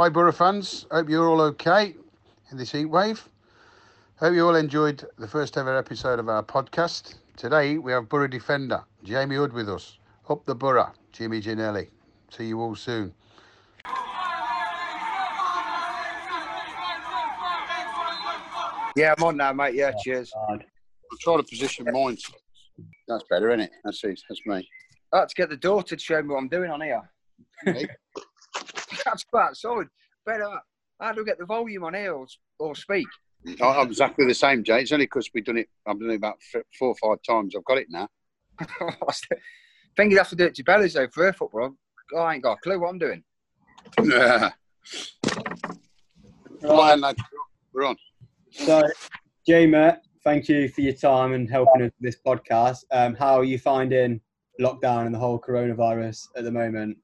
Hi, Borough fans. Hope you're all okay in this heat wave. Hope you all enjoyed the first ever episode of our podcast. Today we have Borough defender Jamie Hood with us. Up the Borough, Jimmy Ginnelly. See you all soon. Yeah, I'm on now, mate. Yeah, oh, cheers. I'm trying to position mine. That's better, isn't it? That's it. That's me. I had to get the daughter to show me what I'm doing on here. Hey? That's quite solid. Better. How do I get the volume on here or, or speak? I- I'm exactly the same, Jay. It's only because we've done it. I've done it about four or five times. I've got it now. think you'd have to do it to Bellies though for her football. I ain't got a clue what I'm doing. Yeah. Right, lad. We're on. So, Jamie, thank you for your time and helping us with this podcast. Um, how are you finding lockdown and the whole coronavirus at the moment?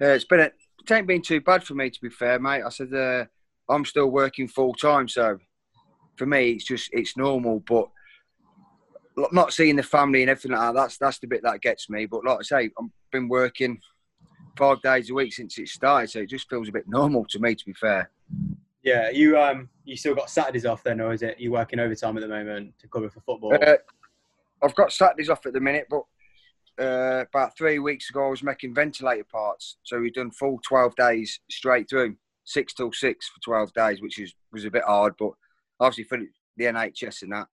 Uh, it's been a, it ain't been too bad for me to be fair, mate. I said uh, I'm still working full time, so for me it's just it's normal. But not seeing the family and everything like that, that's that's the bit that gets me. But like I say, I've been working five days a week since it started, so it just feels a bit normal to me. To be fair, Yeah, you um, you still got Saturdays off then, or is it you working overtime at the moment to cover for football? uh, I've got Saturdays off at the minute, but. Uh, about three weeks ago, I was making ventilator parts, so we've done full twelve days straight through, six till six for twelve days, which is was a bit hard, but obviously for the NHS and that,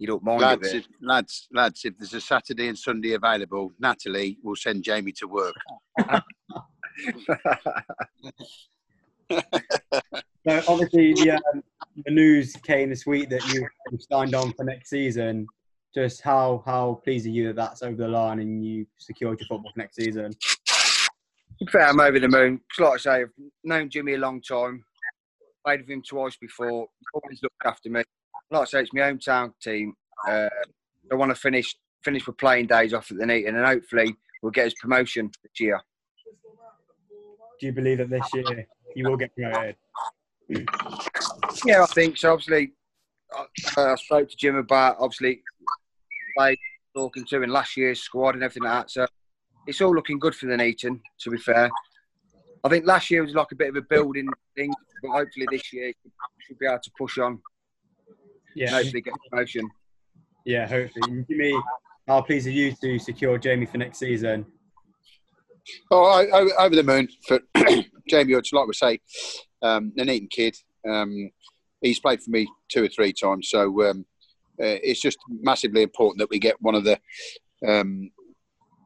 you don't mind Lads, it. if, lads, lads, if there's a Saturday and Sunday available, Natalie will send Jamie to work. So obviously the, um, the news came this week that you signed on for next season. Just how how pleased are you that that's over the line and you secured your football for next season? Fair, I'm over the moon. like I say, I've known Jimmy a long time. Played with him twice before. Always looked after me. Like I say, it's my hometown team. Uh, I want to finish finish with playing days off at the Neaton, and hopefully we'll get his promotion this year. Do you believe that this year you will get promoted? Yeah, I think so. Obviously, I, I spoke to Jim about obviously like talking to him in last year's squad and everything like that. So it's all looking good for the Neaton. To be fair, I think last year was like a bit of a building thing, but hopefully this year we should be able to push on and Yeah, hopefully get promotion. yeah, hopefully. Jimmy, how pleased are you to secure Jamie for next season? Oh, I, I, over the moon for Jamie Hudson, like we say, um, an Eton kid. Um, he's played for me two or three times, so um, uh, it's just massively important that we get one of the. Um,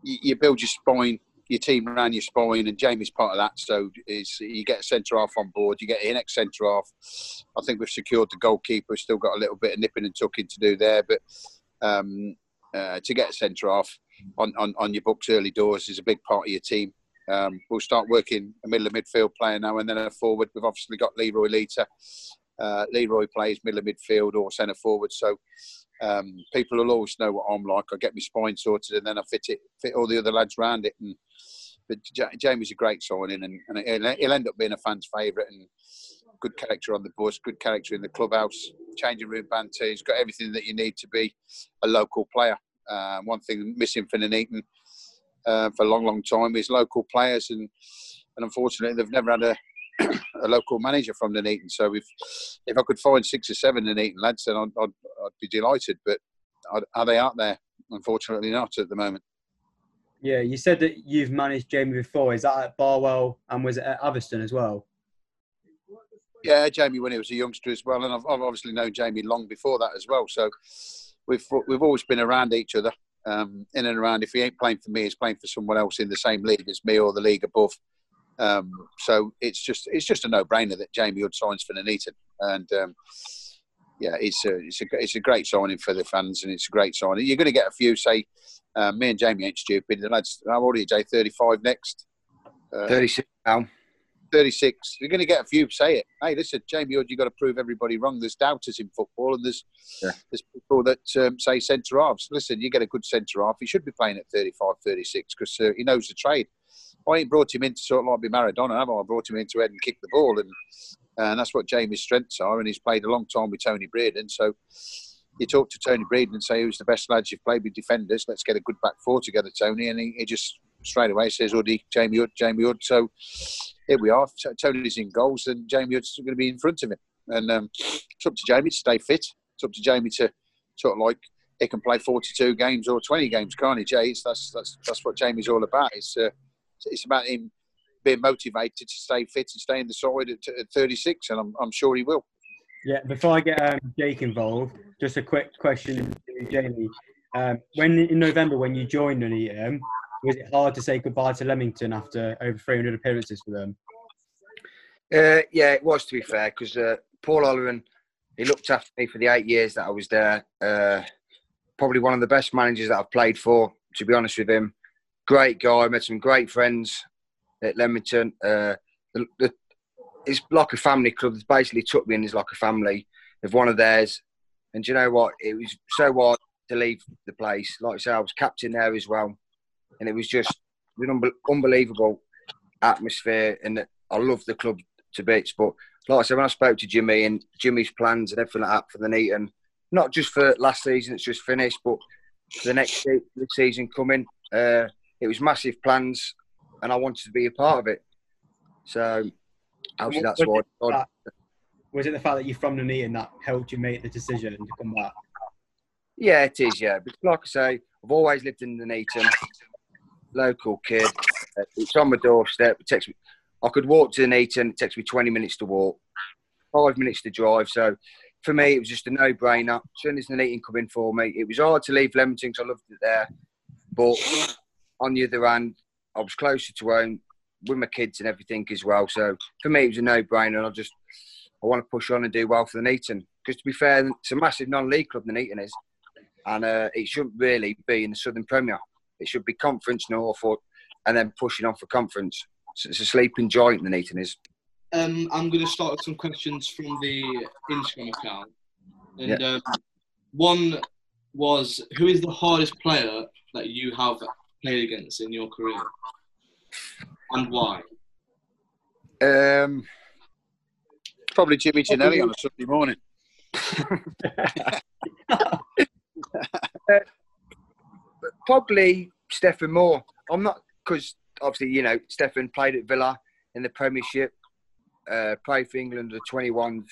you, you build your spine, your team around your spine, and Jamie's part of that. So is you get a centre half on board, you get your next centre half. I think we've secured the goalkeeper. We've still got a little bit of nipping and tucking to do there, but um, uh, to get a centre half on, on, on your books early doors is a big part of your team. Um, we'll start working a middle of midfield player now and then a forward. We've obviously got Leroy Lita. Uh, Leroy plays middle of midfield or centre forward. So um, people will always know what I'm like. I get my spine sorted and then I fit it, fit all the other lads around it. And but Ja- Jamie's a great signing and, and he'll, he'll end up being a fan's favourite and good character on the bus, good character in the clubhouse, changing room banter. He's got everything that you need to be a local player. Uh, one thing missing for Nuneaton uh, for a long, long time is local players, and and unfortunately they've never had a a local manager from Nuneaton. So if if I could find six or seven Nuneaton lads, then I'd, I'd, I'd be delighted. But are- are they out there? Unfortunately, not at the moment. Yeah, you said that you've managed Jamie before. Is that at Barwell and was it at Atherstone as well? Yeah, Jamie when he was a youngster as well, and I've, I've obviously known Jamie long before that as well. So we've we've always been around each other, um, in and around. If he ain't playing for me, he's playing for someone else in the same league as me or the league above. Um, so it's just it's just a no-brainer that Jamie Hood signs for Nuneaton, and um, yeah, it's a it's a it's a great signing for the fans, and it's a great signing. You're going to get a few say, uh, me and Jamie ain't stupid. The lads, how old are you, Jay? Thirty-five next. Uh, 36 now. 36. You're going to get a few say it. Hey, listen, Jamie Hood, you've got to prove everybody wrong. There's doubters in football, and there's Yeah. there's people that um, say centre halves. Listen, you get a good centre half. He should be playing at 35, 36 because uh, he knows the trade. I ain't brought him in to sort of like be Maradona, have I? I brought him in to head and kick the ball, and and that's what Jamie's strengths are. And he's played a long time with Tony Breeden, so. You talk to Tony Breeden and say, "Who's the best lads you've played with defenders? Let's get a good back four together, Tony." And he, he just straight away says Uddy, Jamie Hood, Jamie Hood. So here we are. Tony's in goals, and Jamie Hood's going to be in front of him. And um, it's up to Jamie to stay fit. It's up to Jamie to sort of like he can play 42 games or 20 games, can't he, Jay? That's that's that's what Jamie's all about. It's uh, it's about him being motivated to stay fit and stay in the side at, at 36, and I'm, I'm sure he will. Yeah, before I get um, Jake involved, just a quick question to Jamie. Um, when in November, when you joined Nuneaton, was it hard to say goodbye to Leamington after over 300 appearances for them? Uh, yeah, it was to be fair because uh, Paul Oliver, he looked after me for the eight years that I was there. Uh, probably one of the best managers that I've played for. To be honest with him, great guy. I met some great friends at Leamington. Uh, the, the, it's like a family club. They basically took me in as like a family of one of theirs. And you know what? It was so hard to leave the place. Like I said, I was captain there as well, and it was just an unbelievable atmosphere. And I love the club to bits. But like I said, when I spoke to Jimmy and Jimmy's plans and everything like that for the Neaton, not just for last season, it's just finished, but for the next season coming, uh, it was massive plans, and I wanted to be a part of it. So obviously that's was why. It that, was it the fact that you're from Nuneaton that helped you make the decision to come back? Yeah, it is. Yeah, but like I say, I've always lived in Nuneaton, local kid. It's on my doorstep. It takes me. I could walk to Nuneaton. It takes me 20 minutes to walk, five minutes to drive. So for me, it was just a no-brainer. As soon as Nuneaton come in for me, it was hard to leave Leamington because I loved it there. But on the other hand, I was closer to home with my kids and everything as well. So for me, it was a no-brainer. And I just I want to push on and do well for the Nuneaton. Because to be fair, it's a massive non-league club. The Nuneaton is, and uh, it shouldn't really be in the Southern Premier. It should be Conference North Norfolk, and then pushing on for Conference. So it's a sleeping giant. The Nuneaton is. Um, I'm going to start with some questions from the Instagram account, and Yeah. um, one was, who is the hardest player that you have played against in your career, and why? Um, Probably Jimmy Ginnelly on a Sunday morning. probably Stephen Moore. I'm not because obviously you know Stephen played at Villa in the Premiership, uh, played for England the 21s.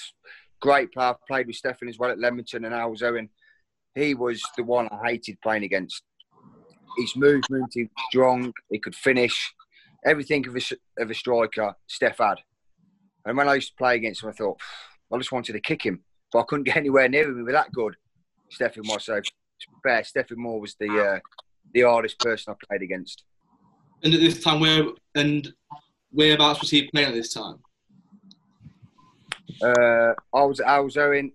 Great player. Played with Stephen as well at Leamington and Halesowen. He was the one I hated playing against. His movement, he was strong. He could finish. Everything of a, of a striker, Steph had. And when I used to play against him, I thought I just wanted to kick him, but I couldn't get anywhere near him. He was that good. Stephen was so. Fair, Stephen Moore was the uh, the hardest person I played against. And at this time, where and whereabouts was he playing at this time? Uh, I was I was Owen.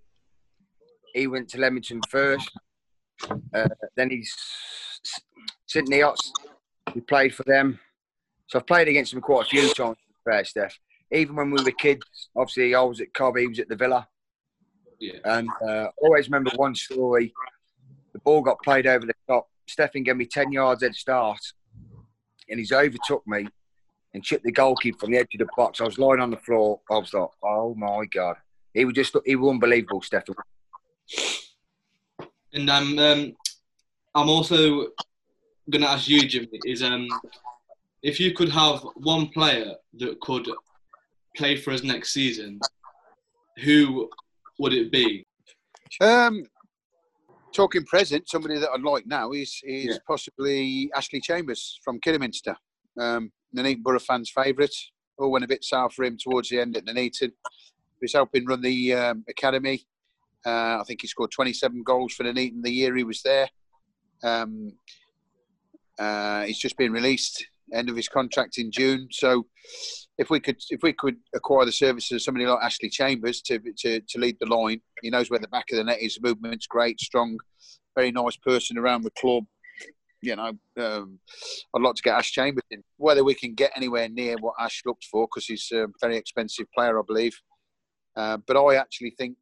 He went to Leamington first. Uh, then he's Sydney Ots. He played for them. So I've played against him quite a few times. to be Fair Steph. Even when we were kids, obviously I was at Cobb, he was at the Villa. Yeah. And uh, always remember one story. The ball got played over the top. Stephen gave me 10 yards head start. And he's overtook me and chipped the goalkeeper from the edge of the box. I was lying on the floor. I was like, oh my God. He was just, he was unbelievable, Stephen. And um, um, I'm also going to ask you, Jimmy, is um, if you could have one player that could play for us next season, who would it be? Um, talking present, somebody that I'd like now is is Yeah. possibly Ashley Chambers from Kidderminster. Um, Nuneaton Borough fans' favourite. All went a bit south for him towards the end at Nuneaton. He was helping run the um, academy. Uh, I think he scored 27 goals for Nuneaton the year he was there. Um, uh, he's just been released, end of his contract in June. So, if we could, if we could acquire the services of somebody like Ashley Chambers to to, to lead the line, he knows where the back of the net is. Movement's great, strong, very nice person around the club. You know, um, I'd like to get Ash Chambers in. Whether we can get anywhere near what Ash looked for, because he's a very expensive player, I believe. Uh, but I actually think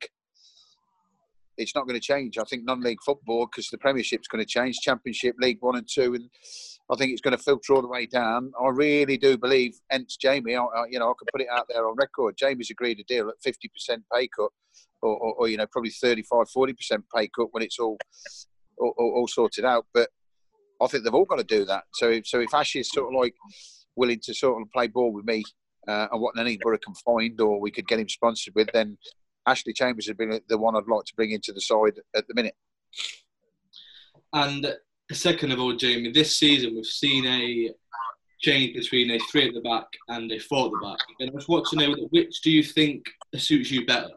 it's not going to change. I think non-league football, because the Premiership's going to change, Championship, League One and Two, and I think it's going to filter all the way down. I really do believe, hence Jamie, I, I, you know, I can put it out there on record. Jamie's agreed a deal at 50% pay cut, or, or, or you know, probably 35, 40% pay cut when it's all all, all sorted out. But I think they've all got to do that. So, so if Ash is sort of like willing to sort of play ball with me uh, and what Borough can find, or we could get him sponsored with, then Ashley Chambers has been the one I'd like to bring into the side at the minute. And second of all, Jamie, this season we've seen a change between a three at the back and a four at the back. And I was watching know which do you think suits you better?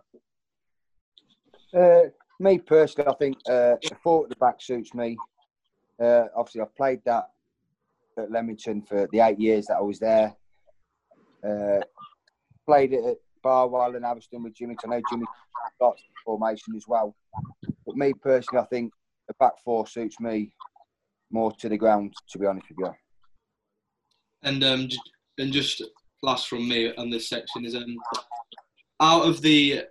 Uh, me personally, I think uh, the four at the back suits me. Uh, obviously, I've played that at Leamington for the eight years that I was there. Uh, played it at Barwell and Atherstone with Jimmy. I know Jimmy got formation as well. But me personally, I think the back four suits me more to the ground. To be honest with you. And um, and just last from me on this section is um, out of the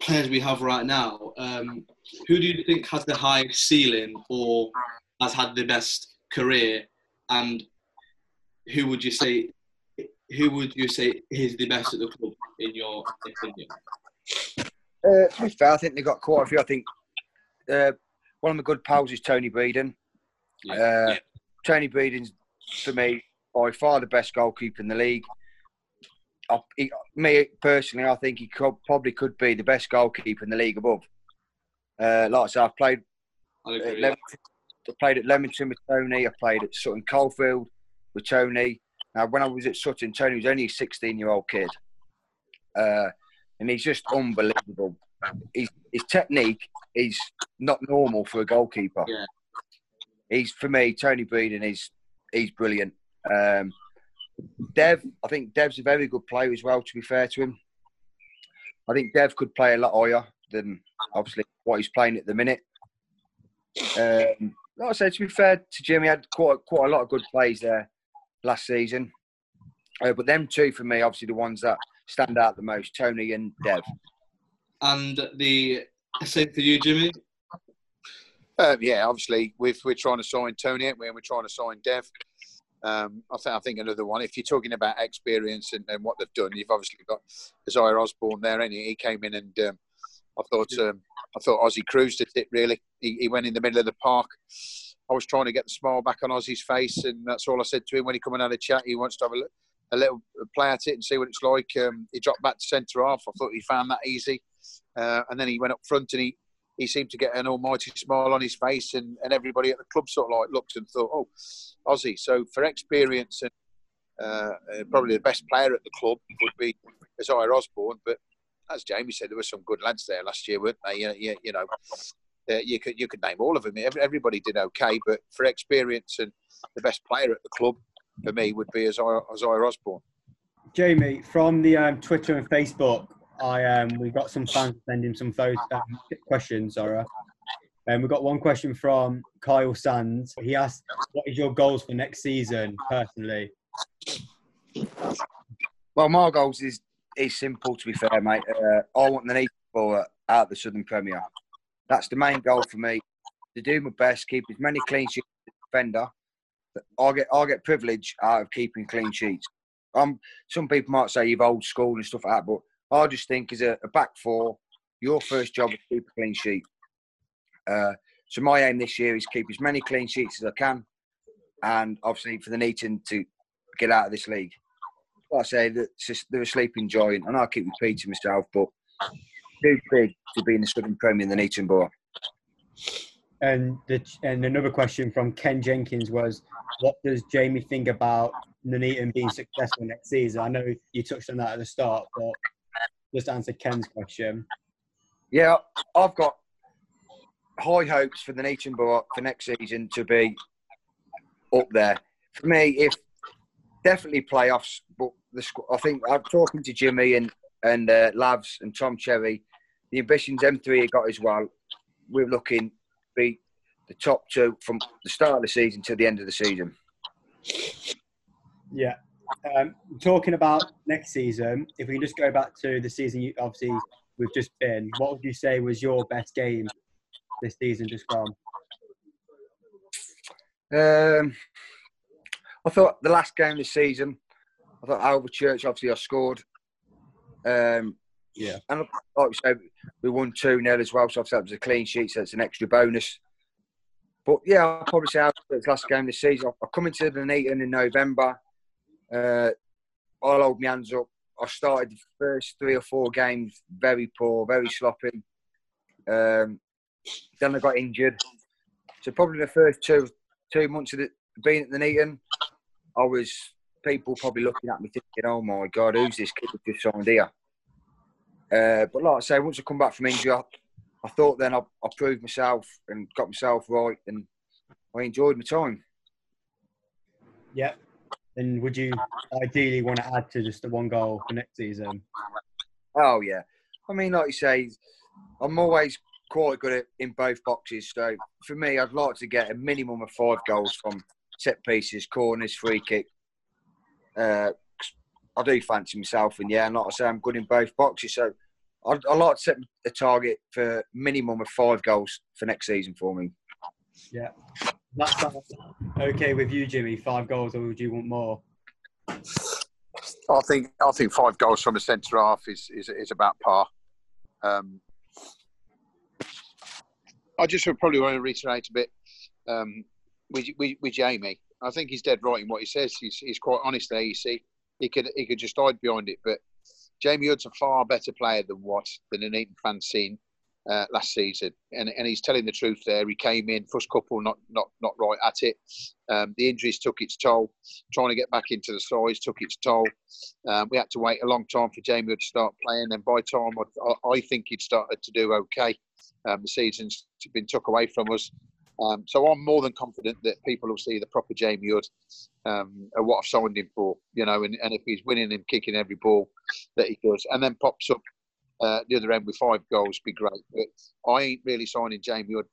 players we have right now, um, who do you think has the highest ceiling or has had the best career, and who would you say who would you say is the best at the club in your opinion? Uh, to be fair, I think they've got quite a few. I think uh, one of my good pals is Tony Breeden. Yeah. Uh, yeah. Tony Breeden's for me by far the best goalkeeper in the league. I, he, me personally, I think he could, probably could be the best goalkeeper in the league above. Uh, like I said, I've played. I played at Leamington with Tony. I played at Sutton Coldfield with Tony. Now, when I was at Sutton, Tony was only a 16 year old kid. Uh, and he's just unbelievable. His, his technique is not normal for a goalkeeper. Yeah. He's, for me, Tony Breeden is he's brilliant. Um, Dev, I think Dev's a very good player as well, to be fair to him. I think Dev could play a lot higher than obviously what he's playing at the minute. Um, like I said, to be fair to Jimmy, had quite quite a lot of good plays there last season. Uh, but them two, for me, obviously the ones that stand out the most, Tony and Dev. And the same for you, Jimmy. Um, yeah, obviously we're, we're trying to sign Tony, and we're trying to sign Dev. Um, I think I think another one. If you're talking about experience and, and what they've done, you've obviously got Isaiah Osborne there, and he, he came in and um, I thought um, I thought Ozzy cruised at it. Really, he, he, went in the middle of the park. I was trying to get the smile back on Ozzy's face, and that's all I said to him when he come and had a chat. He wants to have a, a little play at it and see what it's like. Um, he dropped back to centre half. I thought he found that easy, uh, and then he went up front and he he seemed to get an almighty smile on his face, and, and everybody at the club sort of like looked and thought, oh, Ozzy. So for experience and uh, uh, probably the best player at the club would be Isaiah Osborne. But as Jamie said, there were some good lads there last year, weren't they? You, you know, uh, you could you could name all of them. Everybody did okay, but for experience and the best player at the club for me would be Isaiah, Isaiah Osborne. Jamie, from the um, Twitter and Facebook, I um, we got some fans sending some photos, um, questions. Sorry, and um, we got one question from Kyle Sands. He asked, "What is your goals for next season, personally?" Well, my goals is is simple. To be fair, mate, uh, I want the need for out of the Southern Premier. That's the main goal for me. To do my best, keep as many clean sheets as defender. I get I get privilege out of keeping clean sheets. Um, some people might say you've old school and stuff like that, but I just think as a, a back four, your first job is keep a clean sheet. Uh, so my aim this year is keep as many clean sheets as I can, and obviously for the Neaton to get out of this league. Like I say, that they're a sleeping giant, and I keep repeating myself, but too big to be in the Southern Premier than the Borough. And the, and another question from Ken Jenkins was, what does Jamie think about Nuneaton being successful next season? I know you touched on that at the start, but just answer Ken's question. Yeah, I've got high hopes for the Neaton Borough for next season to be up there. For me, if definitely playoffs, but the, I think I'm talking to Jimmy and and uh, Lavs and Tom Cherry. The ambitions M3 have got as well. We're looking to be the top two from the start of the season to the end of the season. Yeah. Um, talking about next season, if we can just go back to the season, you, obviously we've just been. What would you say was your best game this season just gone? Um, I thought the last game this season, I thought Alvechurch obviously I scored. Um, yeah, and like we said, we won two 0 as well, so that was a clean sheet, so it's an extra bonus. but yeah, I'll probably say Alfred's last game this season. I'll come into the Nuneaton in November. Uh, I'll hold my hands up. I started the first three or four games very poor, very sloppy. Um, then I got injured. So probably the first two two months of the, being at the Nuneaton, I was people probably looking at me thinking, "Oh my God, who's this kid who just signed here?" Uh, but like I say, once I come back from injury, I, I thought then I, I proved myself and got myself right, and I enjoyed my time. Yeah. And would you ideally want to add to just the one goal for next season? Oh yeah, I mean, like you say, I'm always quite good at in both boxes. So for me, I'd like to get a minimum of five goals from set pieces, corners, free kick. Uh, I do fancy myself, and yeah, and like I say, I'm good in both boxes. So I'd, I'd like to set a target for minimum of five goals for next season for me. Yeah. That's okay with you, Jimmy. Five goals, or would you want more? I think I think five goals from a centre half is, is is about par. Um, I just would probably want to reiterate a bit um, with, with, with Jamie. I think he's dead right in what he says. He's, he's quite honest there. You see, he could he could just hide behind it, but Jamie Hood's a far better player than what the Nuneaton fans seen uh, last season, and, and he's telling the truth there. He came in first couple not not not right at it. Um, the injuries took its toll. Trying to get back into the size took its toll. Um, we had to wait a long time for Jamie Hood to start playing, and by time I, I think he'd started to do okay. Um, the season's been took away from us. Um, so I'm more than confident that people will see the proper Jamie Hood um, and what I've signed him for, you know, and, and if he's winning and kicking every ball that he does, and then pops up uh, the other end with five goals be great. But I ain't really signing Jamie Hood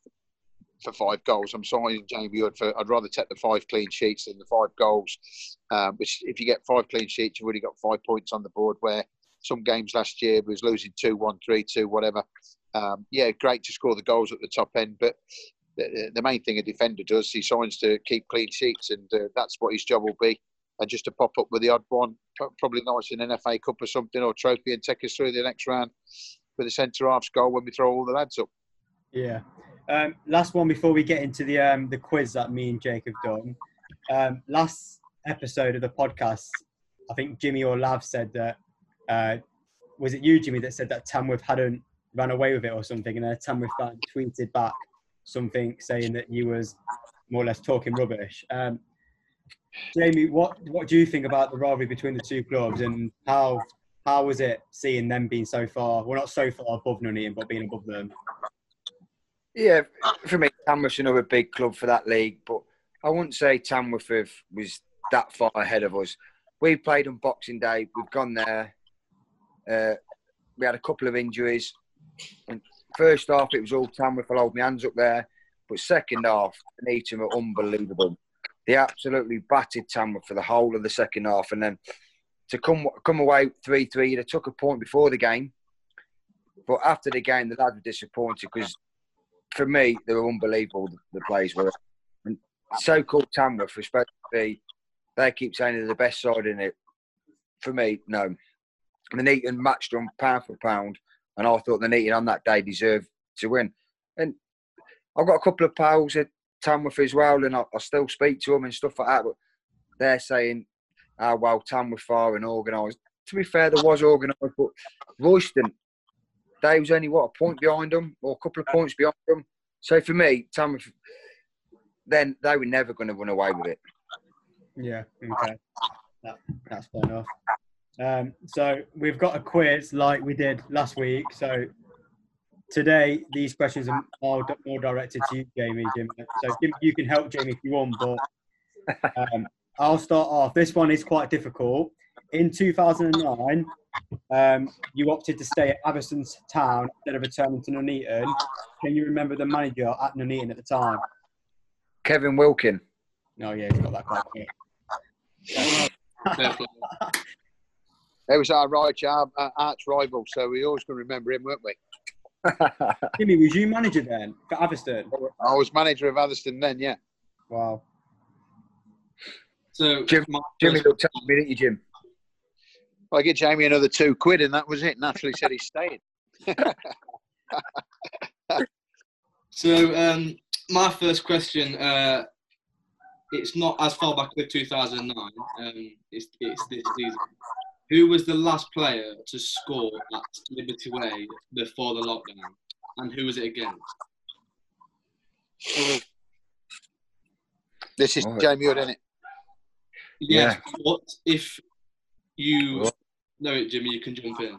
for five goals. I'm signing Jamie Hood for. I'd rather take the five clean sheets than the five goals. Um, which, if you get five clean sheets, you've already got five points on the board. Where some games last year was losing two, one, three, two, whatever. Um, yeah, great to score the goals at the top end, but the, the main thing a defender does, he signs to keep clean sheets, and uh, that's what his job will be and just to pop up with the odd one, probably nice in an FA Cup or something or trophy and take us through the next round with a centre half goal when we throw all the lads up. Yeah. Um, last one before we get into the um, the quiz that me and Jake have done. Um, last episode of the podcast, I think Jimmy or Lav said that. Uh, was it you, Jimmy, that said that Tamworth hadn't run away with it or something, and then Tamworth tweeted back something saying that you was more or less talking rubbish. Um, Jamie, what what do you think about the rivalry between the two clubs, and how how was it seeing them being so far? Well, not so far above Nuneaton, but being above them. Yeah, for me, Tamworth's another big club for that league, but I wouldn't say Tamworth was that far ahead of us. We played on Boxing Day. We've gone there. Uh, we had a couple of injuries. And first half, it was all Tamworth. I'll hold my hands up there. But second half, Nuneaton were unbelievable. They absolutely battered Tamworth for the whole of the second half, and then to come come away three three, they took a point before the game, but after the game, the lads were disappointed because for me they were unbelievable. The players were, and so-called Tamworth, especially, they keep saying they're the best side in it. For me, no. The Nuneaton matched them pound for pound, and I thought the Nuneaton on that day deserved to win. And I've got a couple of pals at Tamworth as well, and I, I, still speak to them and stuff like that. But they're saying, "Oh well, Tamworth are and organised." To be fair, there was organised, but Royston, they was only what a point behind them or a couple of points behind them. So for me, Tamworth, then they were never going to run away with it. Yeah. Okay. That, that's fair enough. Um, so we've got a quiz like we did last week. So today these questions are more, more directed to you, Jamie. Jim. So you can help Jamie if you want, but um, I'll start off. This one is quite difficult. In 2009, um, you opted to stay at Atherstone Town instead of returning to Nuneaton. Can you remember the manager at Nuneaton at the time? Kevin Wilkin. No, oh, yeah, he's got that quite clear. it was our right arch rival, so we always going to remember him, weren't we? Jimmy, was you manager then for Atherstone? I was manager of Atherstone then, yeah. Wow. So Jim, Jimmy looked at me, didn't you, Jim? I get Jamie another two quid, and that was it. Naturally said he's staying. so um, my first question. Uh, it's not as far back as 2009. Um, it's, it's this season. Who was the last player to score at Liberty Way before the lockdown, and who was it against? This is Right. Jamie Hood, isn't it? Yes. What if you What? know it, Jimmy? You can jump in.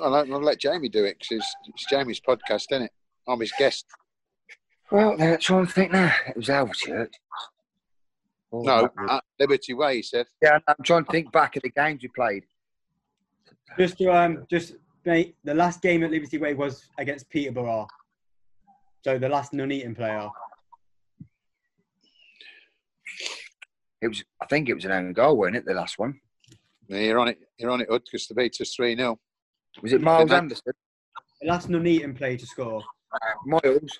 I'll, I'll let Jamie do it because it's, it's Jamie's podcast, isn't it? I'm his guest. Well, let's try and think now. It was Alvechurch. Oh, No, at Liberty Way, he said. yeah, I'm trying to think back at the games we played. Just to um, just mate, the last game at Liberty Way was against Peterborough. So the last Nuneaton player. It was, I think it was an own goal, wasn't it? The last one Yeah, You're on it. You're on it, Hood, because the beat us 3 0. was it Miles Anderson? The last Nuneaton player to score. Miles.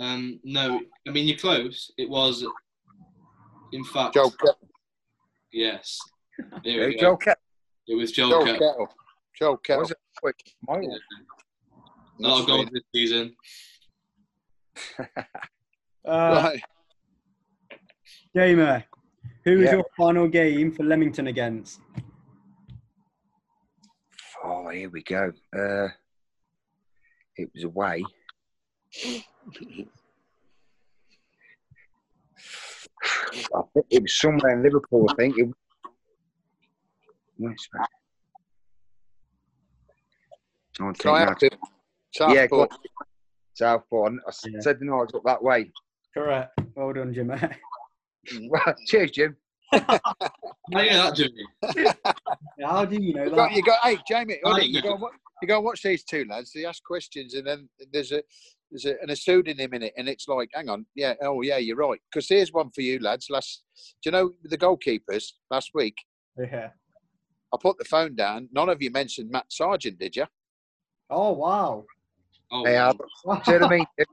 Um, no, I mean you're close. It was, in fact, Joe, Ke- yes. There Yeah, we go. Joe Kettle. It was Joe. Joe Kettle. Kettle. Joe Kettle. Was it? Quick, Miles. Yeah. A lot of goals this season. Uh, Right. Jamie, who was Yeah. your final game for Leamington against? Oh, here we go. Uh, it was away. I think it was somewhere in Liverpool. I think it. Where's that? I don't Can I have that- to? Yeah, go on. Southport. Southport. I s- Yeah. said the noise up that way. Correct. Well done, Jim. Right, cheers, Jim. How do you know that, Jimmy? How do you know You got, that? you got, hey, Jamie, you you go. go, and you go and watch these two lads. They ask questions, and then there's a there's a, an a pseudonym in it, and it's like, hang on, yeah, oh yeah, you're right. Because here's one for you lads. Last, do you know the goalkeepers last week? Yeah. I put the phone down. None of you mentioned Matt Sargent, did you? Oh wow. Oh, Hey, Al. See what I mean?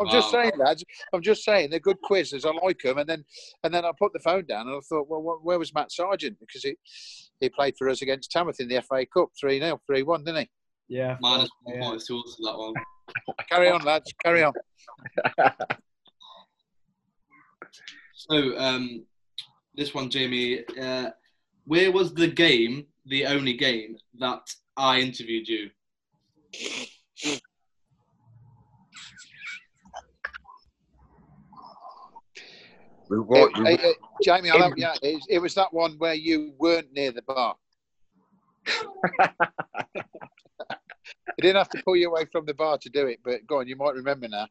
I'm just saying, lads. I'm just saying they're good quizzes. I like them. And then, and then I put the phone down and I thought, well, where was Matt Sargent? Because he he played for us against Tamworth in the FA Cup, three 0 three one, didn't he? Yeah. minus yeah. one points to that one. Carry on, lads. Carry on. So, um, this one, Jamie, uh, where was the game, the only game that I interviewed you? We wa- Eh, eh, eh, Jamie, I love you. It, it was that one where you weren't near the bar. you didn't have to pull you away from the bar to do it, but go on, you might remember now.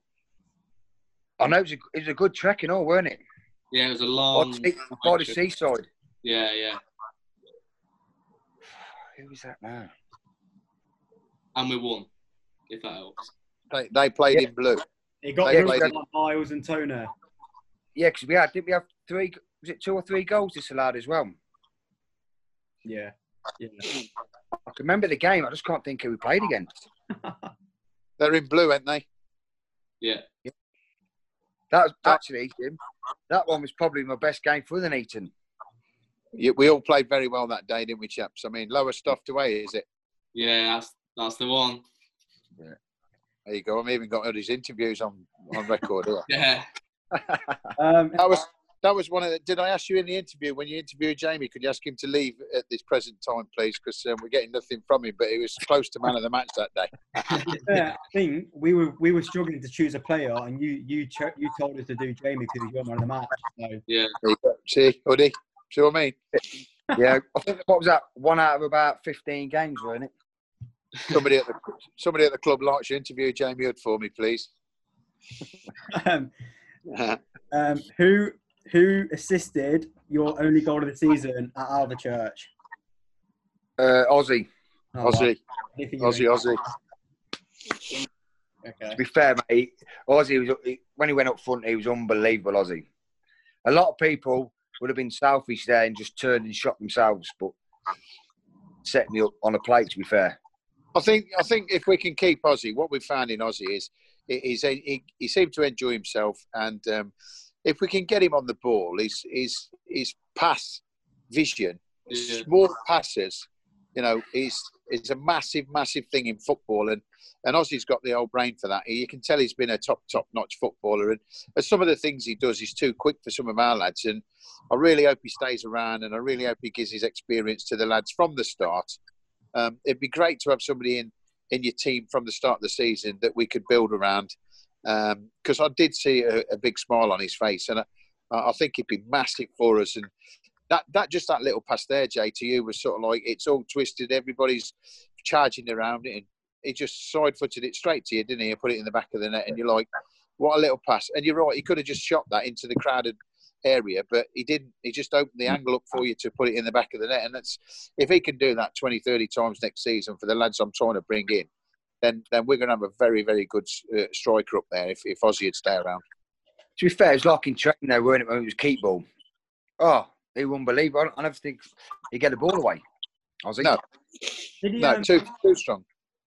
I know it was, a, it was a good trek and all, weren't it? Yeah, it was a By long. the sea- by the seaside. Yeah, yeah. Who was that now? And we won, if that helps. They, they played Yeah. in blue. It got They played of it- Miles and Toner. Yeah, because we had, didn't we have three, was it two or three goals this allowed as well? Yeah. Yeah. I can remember the game, I just can't think who we played against. They're in blue, aren't they? Yeah. That was actually, Jim, that one was probably my best game for the Eton. You, we all played very well that day, didn't we, chaps? I mean, Lowestoft away, is it? Yeah, that's, that's the one. Yeah. There you go. I've even got all these interviews on, on record. Yeah. Um, That was that was one of the. Did I ask you in the interview when you interviewed Jamie? Could you ask him to leave at this present time, please? Because um, we're getting nothing from him. But he was close to man of the match that day. yeah, I think we were we were struggling to choose a player, and you you cho- you told us to do Jamie because he's your man of the match. So Yeah. There you go. See, Hoodie. See what I mean? yeah, I think, what was that? One out of about 15 games, weren't it? Somebody at the somebody at the club likes you. Interview Jamie Hood for me, please. um, um, who who assisted your only goal of the season at Alvechurch? Uh, Ozzy. Oh, wow. Ozzy, Anything Ozzy, Ozzy. Okay. To be fair, mate, Ozzy was he- when he went up front, he was unbelievable. Ozzy. A lot of people would have been selfish there and just turned and shot themselves, but set me up on a plate. To be fair, I think I think if we can keep Ozzy, what we've found in Ozzy is he's a, he, he seemed to enjoy himself, and um, if we can get him on the ball, his his his pass vision, Yeah. small passes, you know, he's is a massive, massive thing in football, and and Ozzy's got the old brain for that. You can tell he's been a top, top notch footballer, and, and some of the things he does, he's too quick for some of our lads. And I really hope he stays around, and I really hope he gives his experience to the lads from the start. Um, it'd be great to have somebody in in your team from the start of the season that we could build around. Because um, I did see a, a, big smile on his face, and I, I think he'd be massive for us. And that that just that little pass there, Jay, to you was sort of like it's all twisted. Everybody's charging around it, and he just side footed it straight to you, didn't he? And put it in the back of the net, and you're like, what a little pass. And you're right, he could have just shot that into the crowded area, but he didn't. He just opened the angle up for you to put it in the back of the net. And that's if he can do that 20, 30 times next season for the lads I'm trying to bring in, then then we're going to have a very, very good uh, striker up there if, if Ozzy would stay around. To be fair, it was like in training though, weren't it, when it was keep ball? Oh, he wouldn't believe it. I never think he'd get the ball away. Ozzy. No. Did he, no, um, too, too strong.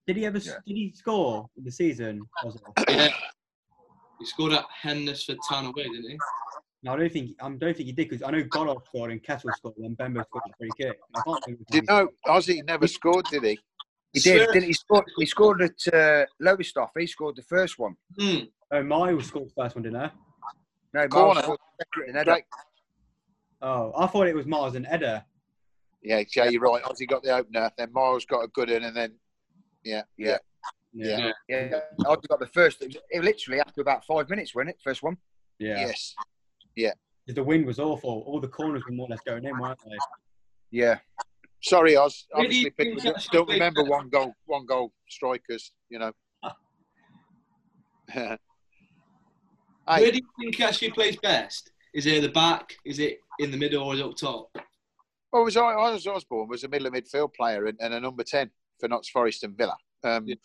Did he ever? Yeah. Did he score in the season? yeah, he scored at Hednesford Town away, didn't he? No, I don't think I don't think he did because I know Goddard scored and Kettle scored and Bembo scored a free kick. Did you know Ozzy never scored? Did he? He did, didn't he? Scored, he scored at uh, Lowestoft. He scored the first one. Mm. Oh, Miles scored the first one, didn't he? No, Miles scored the second Oh, I thought it was Miles and Edda. Yeah, Jay, you're right. Ozzy got the opener, then Miles got a good one, and then yeah, yeah. Yeah, yeah. yeah. Ozzy got the first. It, was, it literally after about five minutes, wasn't it? First one. Yeah. Yes. Yeah. The wind was awful. All the corners were more or less going in, weren't they? Yeah. Sorry, Oz. Obviously, people don't remember one goal, one goal strikers. You know. Where do you think actually plays best? Is it at the back? Is it in the middle or is it up top? Well, was I, was Osborne was a middle of midfield player and, and a number ten for Notts Forest and Villa. Um, yeah.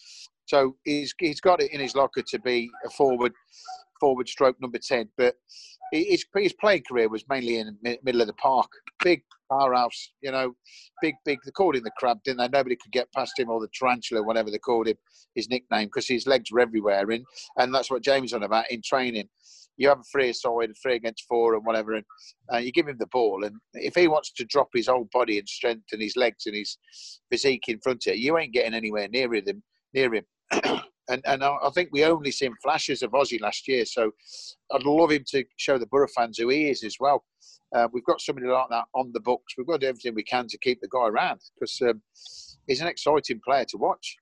So he's he's got it in his locker to be a forward forward stroke number ten, but his, his playing career was mainly in the middle of the park. Big powerhouse, you know, big, big. They called him the crab, didn't they? Nobody could get past him, or the tarantula, whatever they called him, his nickname, because his legs were everywhere. In, and that's what James on about in training. You have a free side, three against four, and whatever, and uh, you give him the ball. And if he wants to drop his whole body and strength and his legs and his physique in front of you, you ain't getting anywhere near him. Near him. And and I think we only seen flashes of Ozzy last year. So I'd love him to show the Borough fans who he is as well. Uh, we've got somebody like that on the books. We've got to do everything we can to keep the guy around because um, he's an exciting player to watch.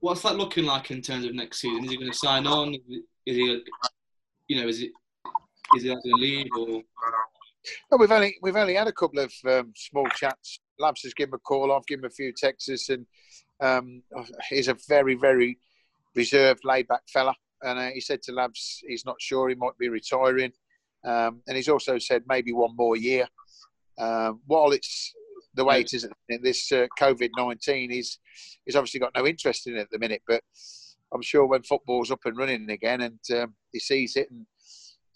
What's that looking like in terms of next season? Is he going to sign on? Is he, you know, is it is he going to leave or? Well, we've only we've only had a couple of um, small chats. Labs has given him a call. I've given him a few texts, and um, he's a very, very reserved, laid-back fella. And uh, he said to Labs, he's not sure he might be retiring. Um, and he's also said maybe one more year. Um, while it's the way it is in this uh, COVID nineteen, he's he's obviously got no interest in it at the minute. But I'm sure when football's up and running again, and um, he sees it, and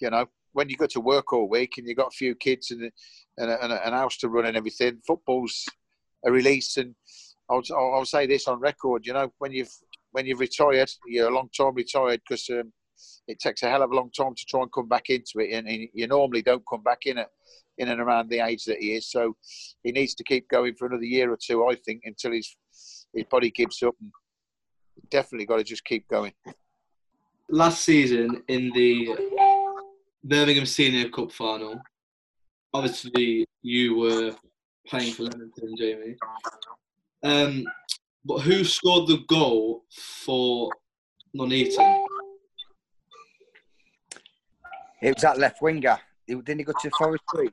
you know, when you go to work all week and you've got a few kids and, and, and a, an house to run and everything, football's a release and I'll, I'll say this on record. You know, when you've when you've retired, you're a long time retired because um, it takes a hell of a long time to try and come back into it, and, and you normally don't come back in it in and around the age that he is. So he needs to keep going for another year or two, I think, until his his body gives up. And definitely got to just keep going. Last season in the Birmingham Senior Cup final, obviously you were playing for Leamington, Jamie. Um, but who scored the goal for Nuneaton? It was that left winger. Didn't he go to Forest Green?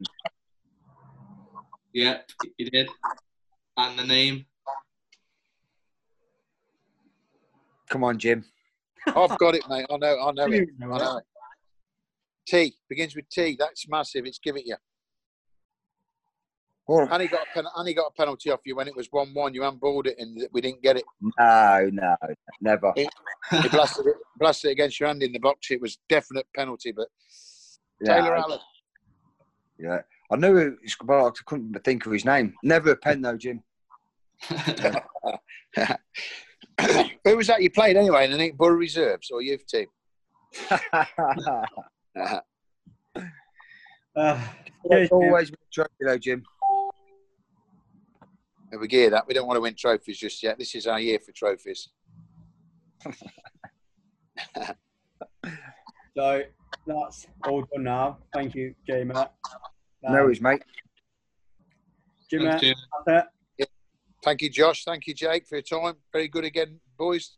Yeah, he did. And the name? Come on, Jim. I've got it, mate. I know. I know it. I know it. T begins with T. That's massive. It's give it you. And he got a pen, and he got a penalty off you when it was one-one. You handballed it, and we didn't get it. No, no, never. He, he blasted it, blasted it against your hand in the box. It was definite penalty, but yeah, Taylor Allen. Yeah, I knew it was, but I couldn't think of his name. Never a pen though, Jim. Who was that you played anyway? In the Borough Reserves or youth team? uh, always been a trophy though, Jim. And we gear that. We don't want to win trophies just yet. This is our year for trophies. So that's all done now. Thank you, Jamie. Um, No worries, mate. Jimmy, Thanks, Jim. that's it. Thank you, Josh. Thank you, Jake, for your time. Very good again, boys.